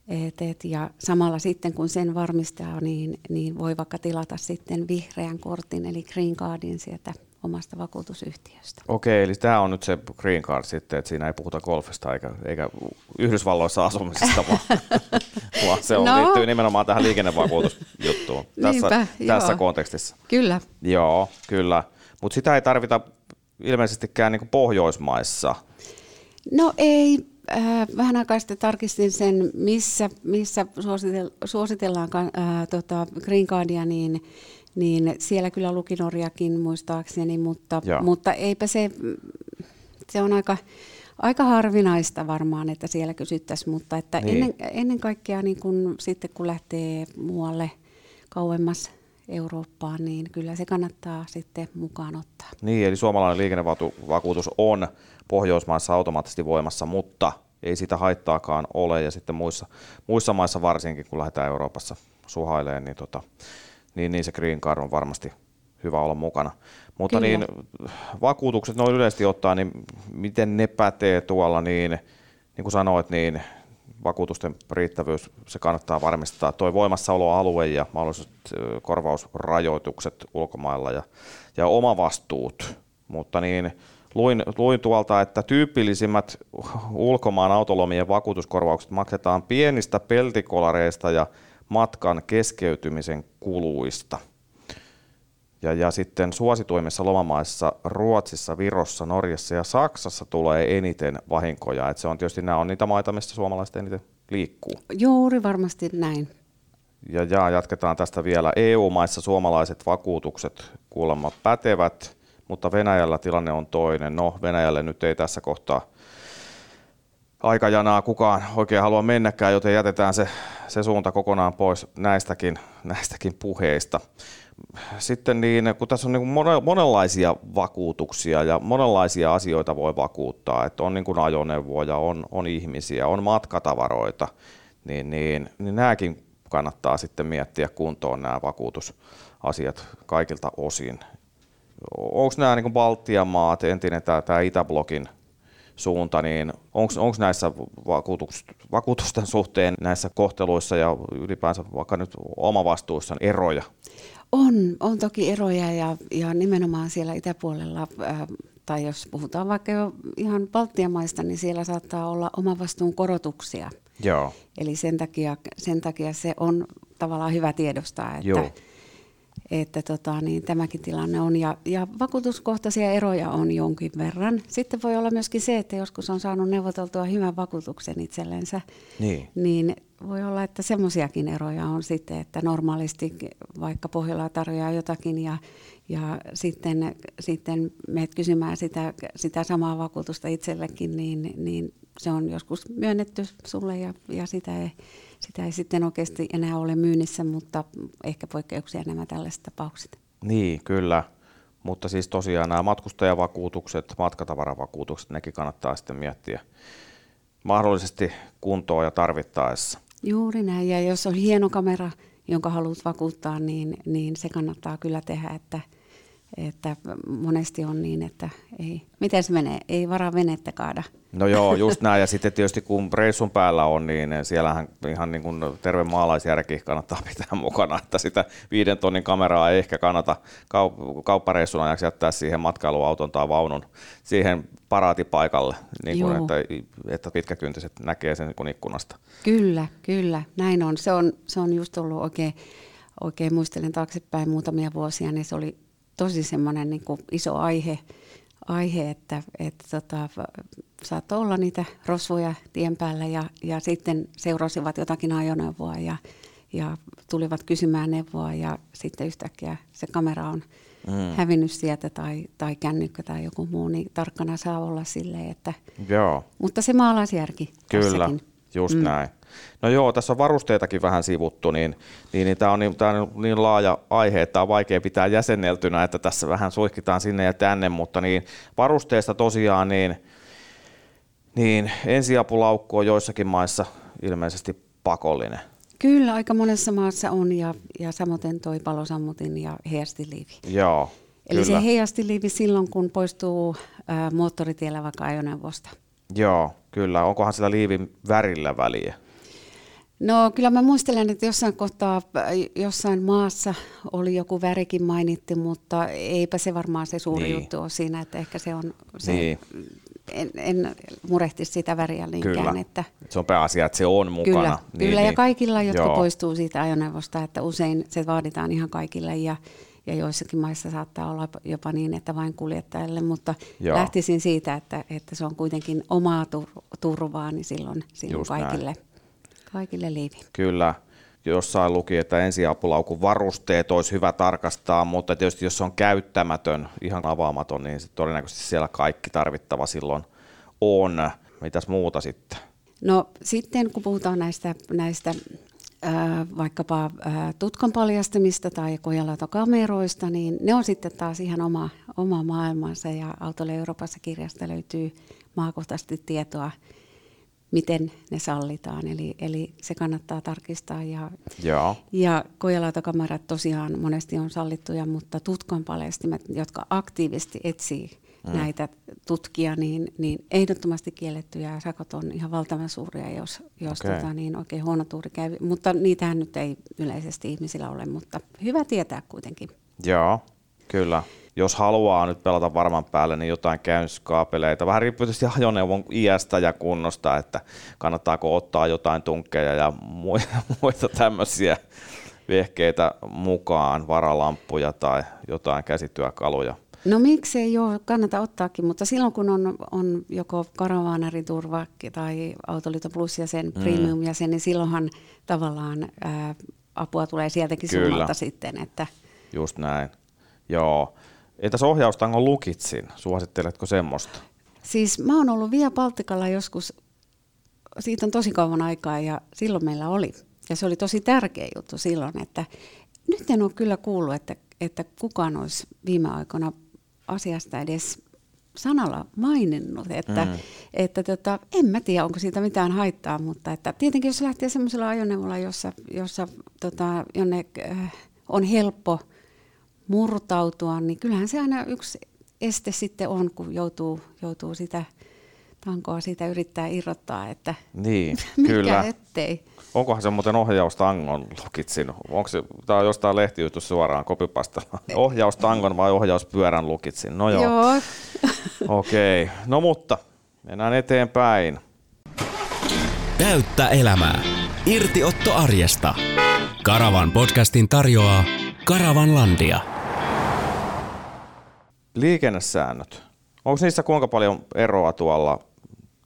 C: et, et, ja samalla sitten kun sen varmistaa, niin, niin voi vaikka tilata sitten vihreän kortin eli green cardin sieltä omasta vakuutusyhtiöstä.
A: Okei, eli tämä on nyt se green card sitten, että siinä ei puhuta golfista eikä, eikä Yhdysvalloissa asumisesta, vaan, vaan se on,
C: No.
A: liittyy nimenomaan tähän liikennevakuutusjuttuun tässä,
C: Niinpä,
A: tässä
C: joo.
A: kontekstissa.
C: Kyllä.
A: Joo, kyllä. Mutta sitä ei tarvita ilmeisestikään niin Pohjoismaissa.
C: No ei, äh, vähän aikaa sitten tarkistin sen, missä, missä suositel, suositellaan äh, tota Green Cardia, niin, niin siellä kyllä luki Norjakin muistaakseni, mutta,
A: Joo.
C: mutta eipä se, se on aika, aika harvinaista varmaan, että siellä kysyttäisiin, mutta että
A: Niin.
C: ennen, ennen kaikkea niin kun, sitten kun lähtee muualle kauemmas Eurooppaan, niin kyllä se kannattaa sitten mukaan ottaa.
A: Niin, eli suomalainen liikennevakuutus on Pohjoismaissa automaattisesti voimassa, mutta ei sitä haittaakaan ole. Ja sitten muissa, muissa maissa varsinkin, kun lähdetään Euroopassa suhailemaan, niin, tota, niin, niin se green card on varmasti hyvä olla mukana. Mutta
C: Kyllä.
A: niin vakuutukset noin yleisesti ottaen, niin miten ne pätee tuolla, niin, niin kuin sanoit, niin vakuutusten riittävyys, se kannattaa varmistaa. Tuo voimassaoloalue ja mahdolliset korvausrajoitukset ulkomailla ja, ja omavastuut. Mutta niin, luin, luin tuolta, että tyypillisimmät ulkomaan autolomien vakuutuskorvaukset maksetaan pienistä peltikolareista ja matkan keskeytymisen kuluista. Ja, ja sitten suosituimmissa lomamaissa Ruotsissa, Virossa, Norjassa ja Saksassa tulee eniten vahinkoja. Et se on tietysti nämä on niitä maita, missä suomalaiset eniten liikkuu.
C: Juuri varmasti näin.
A: Ja, ja jatketaan tästä vielä. EU-maissa suomalaiset vakuutukset kuulemma pätevät, mutta Venäjällä tilanne on toinen. No, Venäjälle nyt ei tässä kohtaa aikajanaa kukaan oikein halua mennäkään, joten jätetään se, se suunta kokonaan pois näistäkin, näistäkin puheista. Sitten niin, kun tässä on niin monenlaisia vakuutuksia ja monenlaisia asioita voi vakuuttaa, että on niin kuin ajoneuvoja, on, on ihmisiä, on matkatavaroita, niin, niin, niin nämäkin kannattaa sitten miettiä kuntoon nämä vakuutusasiat kaikilta osin. Onko nämä niin Baltian maat, entinen tämä, tämä Itäblokin suunta, niin onko näissä vakuutusten suhteen näissä kohteluissa ja ylipäänsä vaikka nyt omavastuissa eroja?
C: On, on toki eroja ja, ja nimenomaan siellä itäpuolella, ää, tai jos puhutaan vaikka jo ihan Baltian maista, niin siellä saattaa olla omavastuun korotuksia.
A: Joo.
C: Eli sen takia, sen takia se on tavallaan hyvä tiedostaa, että,
A: Joo.
C: Että tota, niin tämäkin tilanne on. Ja, ja vakuutuskohtaisia eroja on jonkin verran. Sitten voi olla myöskin se, että joskus on saanut neuvoteltua hyvän vakuutuksen itsellensä,
A: Niin.
C: niin voi olla, että semmoisiakin eroja on sitten, että normaalisti vaikka Pohjola tarjoaa jotakin ja, ja sitten, sitten meet kysymään sitä, sitä samaa vakuutusta itsellekin, niin, niin se on joskus myönnetty sulle ja, ja sitä, ei, sitä ei sitten oikeasti enää ole myynnissä, mutta ehkä poikkeuksia nämä tällaiset tapaukset.
A: Niin, kyllä. Mutta siis tosiaan nämä matkustajavakuutukset, matkatavaravakuutukset, nekin kannattaa sitten miettiä mahdollisesti kuntoon ja tarvittaessa.
C: Juuri näin, ja jos on hieno kamera, jonka haluat vakuuttaa, niin, niin se kannattaa kyllä tehdä, että, että monesti on niin, että ei, miten se menee, ei varaa venettä kaada.
A: No joo, just näin. Ja sitten tietysti kun reissun päällä on, niin siellähän ihan niin kuin terve maalaisjärki kannattaa pitää mukana, että sitä viiden tonnin kameraa ei ehkä kannata kau- kauppareissun ajaksi jättää siihen matkailuauton tai vaunun siihen paraatipaikalle, niin kuin, että, että pitkäkyntiset näkee sen kun ikkunasta.
C: Kyllä, kyllä, näin on. Se on, se on just ollut oikein, oikein, muistelen taaksepäin muutamia vuosia, niin se oli tosi semmoinen niin kuin iso aihe, aihe että, että tota, saattoi olla niitä rosvoja tien päällä ja, ja sitten seurasivat jotakin ajoneuvoa ja, ja tulivat kysymään neuvoa ja sitten yhtäkkiä se kamera on mm. hävinnyt sieltä tai, tai kännykkä tai joku muu, niin tarkkana saa olla silleen, että,
A: Joo.
C: mutta se maalaisjärki
A: Kyllä,
C: tässäkin.
A: just mm. näin. No joo, tässä on varusteitakin vähän sivuttu, niin, niin, niin tämä on, niin, tää on niin laaja aihe, että on vaikea pitää jäsenneltynä, että tässä vähän suihkitaan sinne ja tänne, mutta niin varusteista tosiaan niin, niin ensiapulaukku on joissakin maissa ilmeisesti pakollinen.
C: Kyllä, aika monessa maassa on ja, ja samoin toi palosammutin ja heijastiliivi.
A: Joo,
C: Eli
A: kyllä.
C: se heijastiliivi silloin, kun poistuu ää, moottoritiellä vaikka ajoneuvosta.
A: Joo, kyllä. Onkohan sillä liivin värillä väliä?
C: No kyllä mä muistelen, että jossain kohtaa ää, jossain maassa oli joku värikin mainittu, mutta eipä se varmaan se suuri
A: Niin.
C: juttu ole siinä, että ehkä se on, se,
A: Niin.
C: en, en murehtisi sitä väriä niinkään.
A: Kyllä.
C: Että,
A: Se on pääasia, että se on mukana.
C: Kyllä,
A: Niin,
C: kyllä ja
A: niin.
C: kaikilla, jotka
A: Joo.
C: poistuu siitä ajoneuvosta, että usein se vaaditaan ihan kaikille ja, ja joissakin maissa saattaa olla jopa niin, että vain kuljettajille, mutta
A: Joo.
C: lähtisin siitä, että, että se on kuitenkin omaa tur- turvaa, niin silloin, silloin
A: Just näin.
C: Kaikille, liivi.
A: Kyllä. Jossain luki, että ensiapulaukun varusteet olisi hyvä tarkastaa, mutta tietysti jos se on käyttämätön, ihan avaamaton, niin sit todennäköisesti siellä kaikki tarvittava silloin on. Mitäs muuta sitten?
C: No sitten kun puhutaan näistä, näistä vaikkapa tutkan paljastamista tai kojelatokameroista, niin ne on sitten taas ihan oma, oma maailmansa ja Autolle Euroopassa kirjasta löytyy maakohtaisesti tietoa, miten ne sallitaan. Eli, eli se kannattaa tarkistaa. Ja,
A: Joo.
C: ja kojalautakamerat tosiaan monesti on sallittuja, mutta tutkan paljastimet, jotka aktiivisesti etsii mm. näitä tutkia, niin, niin ehdottomasti kiellettyjä ja sakot on ihan valtavan suuria, jos, jos
A: Okei.
C: tota, niin oikein huono tuuri käy. Mutta niitähän nyt ei yleisesti ihmisillä ole, mutta hyvä tietää kuitenkin.
A: Joo, kyllä. Jos haluaa nyt pelata varman päälle, niin jotain käynniskaapeleita. Vähän riippuu tietysti ajoneuvon iästä ja kunnosta, että kannattaako ottaa jotain tunkkeja ja muita, tämmöisiä vehkeitä mukaan, varalamppuja tai jotain käsityökaluja.
C: No miksei joo, kannata ottaakin, mutta silloin kun on, on joko karavaanariturva tai Autoliiton Plus ja sen premium ja sen, niin silloinhan tavallaan ää, apua tulee sieltäkin
A: Kyllä.
C: suunnalta sitten, että
A: Just näin. Joo. Entäs ohjaustangon lukitsin? Suositteletko semmoista?
C: Siis mä oon ollut Via Baltikalla joskus, siitä on tosi kauan aikaa ja silloin meillä oli. Ja se oli tosi tärkeä juttu silloin, että nyt en ole kyllä kuullut, että, että kukaan olisi viime aikoina asiasta edes sanalla maininnut, että, mm. että tota, en mä tiedä, onko siitä mitään haittaa, mutta että tietenkin jos lähtee semmoisella ajoneuvolla, jossa, jossa tota, jonne äh, on helppo murtautua, niin kyllähän se aina yksi este sitten on, kun joutuu, joutuu sitä tankoa siitä yrittää irrottaa, että
A: Niin,
C: mikä
A: kyllä.
C: ettei.
A: Onkohan se muuten ohjaustangon lukitsin? Onko se, tämä on jostain lehtijutusta suoraan kopipastella. Ohjaustangon vai ohjauspyörän lukitsin? No joo, joo.
C: Joo.
A: okei. Okay. No mutta, mennään eteenpäin.
B: Täyttä elämää. Irtiotto arjesta. Karavan podcastin tarjoaa Karavanlandia.
A: Liikennesäännöt. Onko niissä kuinka paljon eroa tuolla,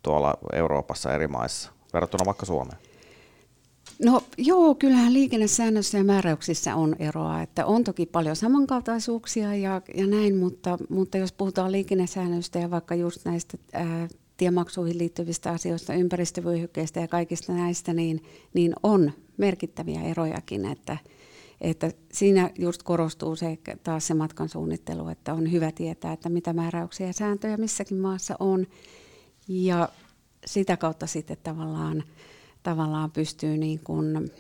A: tuolla Euroopassa eri maissa verrattuna vaikka Suomeen?
C: No joo, kyllähän liikennesäännöissä ja määräyksissä on eroa, että on toki paljon samankaltaisuuksia ja, ja näin, mutta, mutta jos puhutaan liikennesäännöistä ja vaikka just näistä ää, tiemaksuihin liittyvistä asioista, ympäristövyöhykkeistä ja kaikista näistä, niin, niin on merkittäviä erojakin, että, että siinä just korostuu se taas se matkan suunnittelu, että on hyvä tietää, että mitä määräyksiä ja sääntöjä missäkin maassa on ja sitä kautta sitten tavallaan tavallaan pystyy niin kuin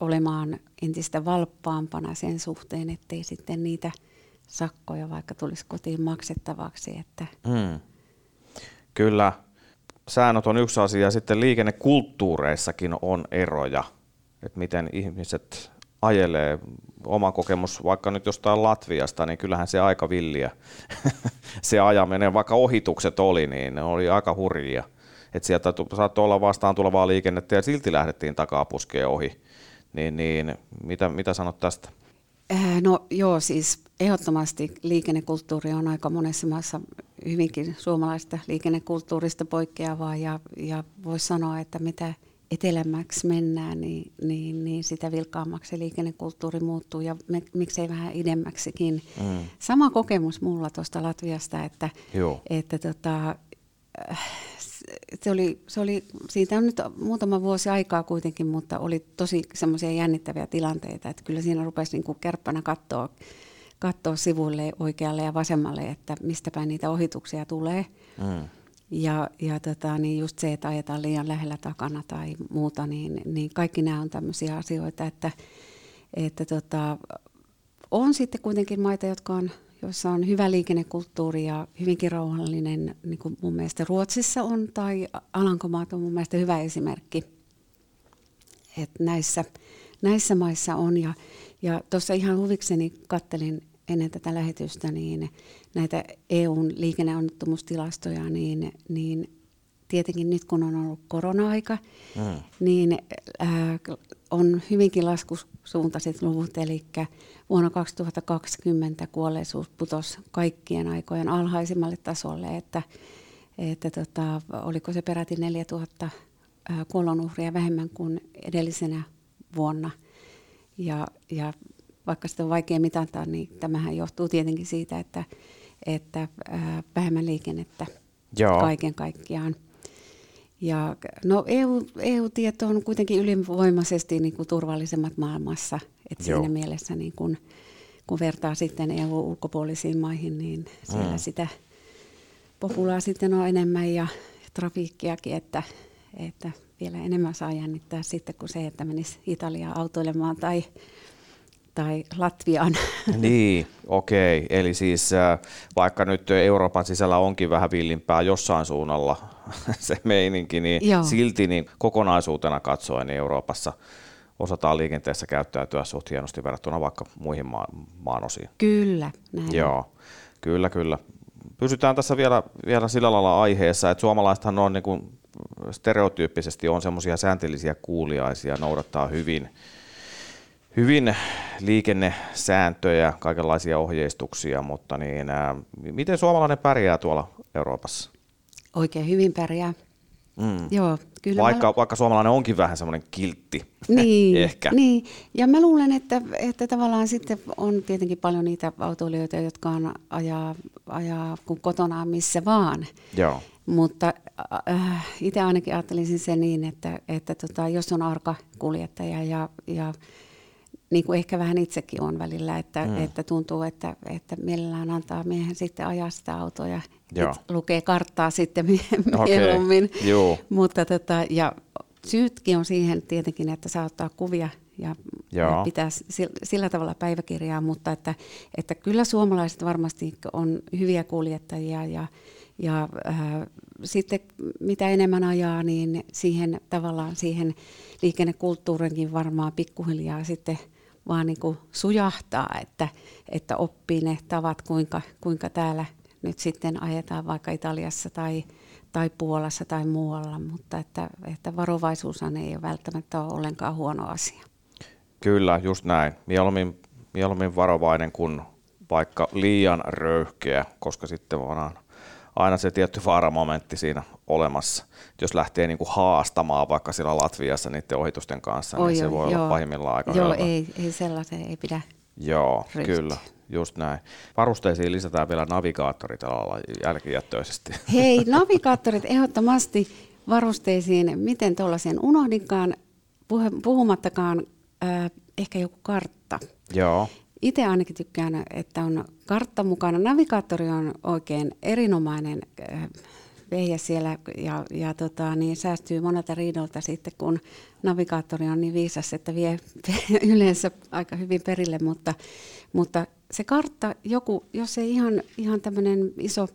C: olemaan entistä valppaampana sen suhteen, ettei sitten niitä sakkoja vaikka tulisi kotiin maksettavaksi. Että
A: Mm. Kyllä, säännöt on yksi asia ja sitten liikennekulttuureissakin on eroja, että miten ihmiset ajelee. Oma kokemus vaikka nyt jostain Latviasta, niin kyllähän se aika villiä se ajaminen, vaikka ohitukset oli, niin ne oli aika hurjia. Että sieltä saattoi olla vastaan tulevaa liikennettä ja silti lähdettiin takaa puskeen ohi. Niin, niin mitä, mitä sanot tästä?
C: Äh, No joo, siis ehdottomasti liikennekulttuuri on aika monessa maassa hyvinkin suomalaista liikennekulttuurista poikkeavaa ja, ja voisi sanoa, että mitä etelämmäksi mennään, niin, niin, niin sitä vilkkaammaksi se liikennekulttuuri muuttuu ja me, miksei vähän idemmäksikin. Mm. Sama kokemus mulla tuosta Latviasta, että,
A: Joo.
C: että tota, äh, se oli, se oli, siitä on nyt muutama vuosi aikaa kuitenkin, mutta oli tosi semmoisia jännittäviä tilanteita, että kyllä siinä rupesi niin kuin kärppänä katsoa, katsoa sivuille oikealle ja vasemmalle, että mistä päin niitä ohituksia tulee.
A: Mm.
C: Ja, ja tota, niin just se, että ajetaan liian lähellä takana tai muuta, niin, niin kaikki nämä on tämmöisiä asioita, että, että tota, on sitten kuitenkin maita, jotka on, joissa on hyvä liikennekulttuuri ja hyvinkin rauhallinen, niin kuin mun mielestä Ruotsissa on, tai Alankomaat on mun mielestä hyvä esimerkki. että näissä, näissä maissa on. Ja, ja tuossa ihan huvikseni kattelin ennen tätä lähetystä niin näitä EUn liikenneonnettomuustilastoja, niin, niin tietenkin nyt kun on ollut korona-aika, mm. niin äh, on hyvinkin laskusuuntaiset luvut, eli vuonna 2020 kuolleisuus putosi kaikkien aikojen alhaisimmalle tasolle, että, että tota, oliko se peräti 4000 äh, kuolonuhria vähemmän kuin edellisenä vuonna. Ja, ja vaikka sitä on vaikea mitata, niin tämähän johtuu tietenkin siitä, että, että ää, vähemmän liikennettä
A: Joo.
C: kaiken kaikkiaan. Ja, no EU, EU-tieto on kuitenkin ylivoimaisesti niin kuin turvallisemmat maailmassa. Et
A: Joo.
C: siinä mielessä, niin kun, kun vertaa sitten EU-ulkopuolisiin maihin, niin siellä
A: Mm.
C: sitä populaa sitten on enemmän ja trafiikkiakin, että, että vielä enemmän saa jännittää sitten kuin se, että menisi Italiaan autoilemaan tai, tai Latviaan.
A: Niin, okei. Okay. Eli siis äh, vaikka nyt Euroopan sisällä onkin vähän villimpää jossain suunnalla se meininki, niin Joo. silti niin kokonaisuutena katsoen niin Euroopassa osataan liikenteessä käyttäytyä suht hienosti verrattuna vaikka muihin maan, maan osiin.
C: Kyllä, näin.
A: Joo, kyllä, kyllä. Pysytään tässä vielä, vielä sillä lailla aiheessa, että suomalaisethan on niin kuin stereotyyppisesti on semmoisia sääntöllisiä kuuliaisia, noudattaa hyvin, hyvin liikennesääntöjä, kaikenlaisia ohjeistuksia, mutta niin, ää, miten suomalainen pärjää tuolla Euroopassa?
C: Oikein hyvin pärjää. Mm. Joo,
A: kyllä vaikka, mä... vaikka suomalainen onkin vähän semmoinen kiltti
C: niin,
A: ehkä.
C: Niin, ja mä luulen, että, että tavallaan sitten on tietenkin paljon niitä autoilijoita, jotka on ajaa, ajaa kun kotona missä vaan.
A: Joo.
C: Mutta äh, itse ainakin ajattelisin sen niin, että, että tota, jos on arka kuljettaja ja, ja niin kuin ehkä vähän itsekin on välillä, että, mm. että tuntuu, että, että mielellään antaa miehen sitten ajaa sitä autoa ja lukee karttaa sitten mieluummin.
A: Okay.
C: Mutta tota, ja syytkin on siihen tietenkin, että saa ottaa kuvia ja Joo. pitää sillä tavalla päiväkirjaa, mutta että, että kyllä suomalaiset varmasti on hyviä kuljettajia ja, ja äh, sitten mitä enemmän ajaa, niin siihen tavallaan siihen liikennekulttuurinkin varmaan pikkuhiljaa sitten vaan niin kuin sujahtaa, että, että oppii ne tavat, kuinka, kuinka täällä nyt sitten ajetaan vaikka Italiassa tai, tai Puolassa tai muualla, mutta että, että varovaisuushan ei ole välttämättä ole ollenkaan huono asia.
A: Kyllä, just näin. Mieluummin, mieluummin varovainen kuin vaikka liian röyhkeä, koska sitten voidaan aina se tietty vaaramomentti siinä olemassa. Jos lähtee niin kuin haastamaan vaikka siellä Latviassa niiden ohitusten kanssa, niin Oi, niin se voi joo. olla pahimmillaan aika
C: Joo, ei, ei sellaisen ei pidä
A: Joo, ryhtyä. kyllä. Just näin. Varusteisiin lisätään vielä navigaattorit alalla jälkijättöisesti.
C: Hei, navigaattorit ehdottomasti varusteisiin. Miten tuollaisen unohdinkaan, puhumattakaan äh, ehkä joku kartta.
A: Joo.
C: Itse ainakin tykkään, että on kartta mukana. Navigaattori on oikein erinomainen äh, vehjä siellä ja, ja tota, niin säästyy monelta riidolta sitten, kun navigaattori on niin viisas, että vie yleensä aika hyvin perille, mutta, mutta se kartta, joku, jos ei ihan, ihan tämmöinen iso,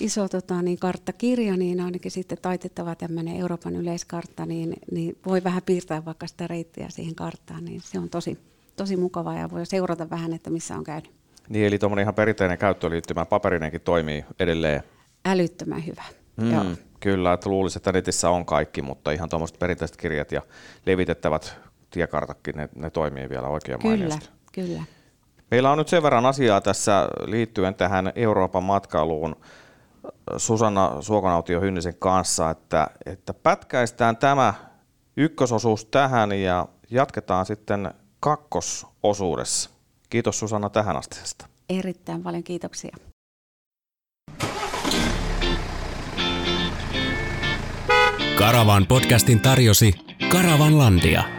C: iso tota, niin karttakirja, niin ainakin sitten taitettava tämmöinen Euroopan yleiskartta, niin, niin voi vähän piirtää vaikka sitä reittiä siihen karttaan, niin se on tosi, tosi mukavaa ja voi seurata vähän, että missä on käynyt.
A: Niin, eli tuommoinen ihan perinteinen käyttöliittymä, paperinenkin toimii edelleen.
C: Älyttömän hyvä. Mm,
A: Joo. Kyllä, että luulisin, että netissä on kaikki, mutta ihan tuommoiset perinteiset kirjat ja levitettävät tiekartakin, ne, ne toimii vielä oikein
C: Kyllä,
A: mainiosti.
C: kyllä.
A: Meillä on nyt sen verran asiaa tässä liittyen tähän Euroopan matkailuun Susanna Suokonautio Hynnisen kanssa, että, että pätkäistään tämä ykkösosuus tähän ja jatketaan sitten kakkososuudessa. Kiitos Susanna tähän asti.
C: Erittäin paljon kiitoksia.
B: Karavan podcastin tarjosi Karavan Landia.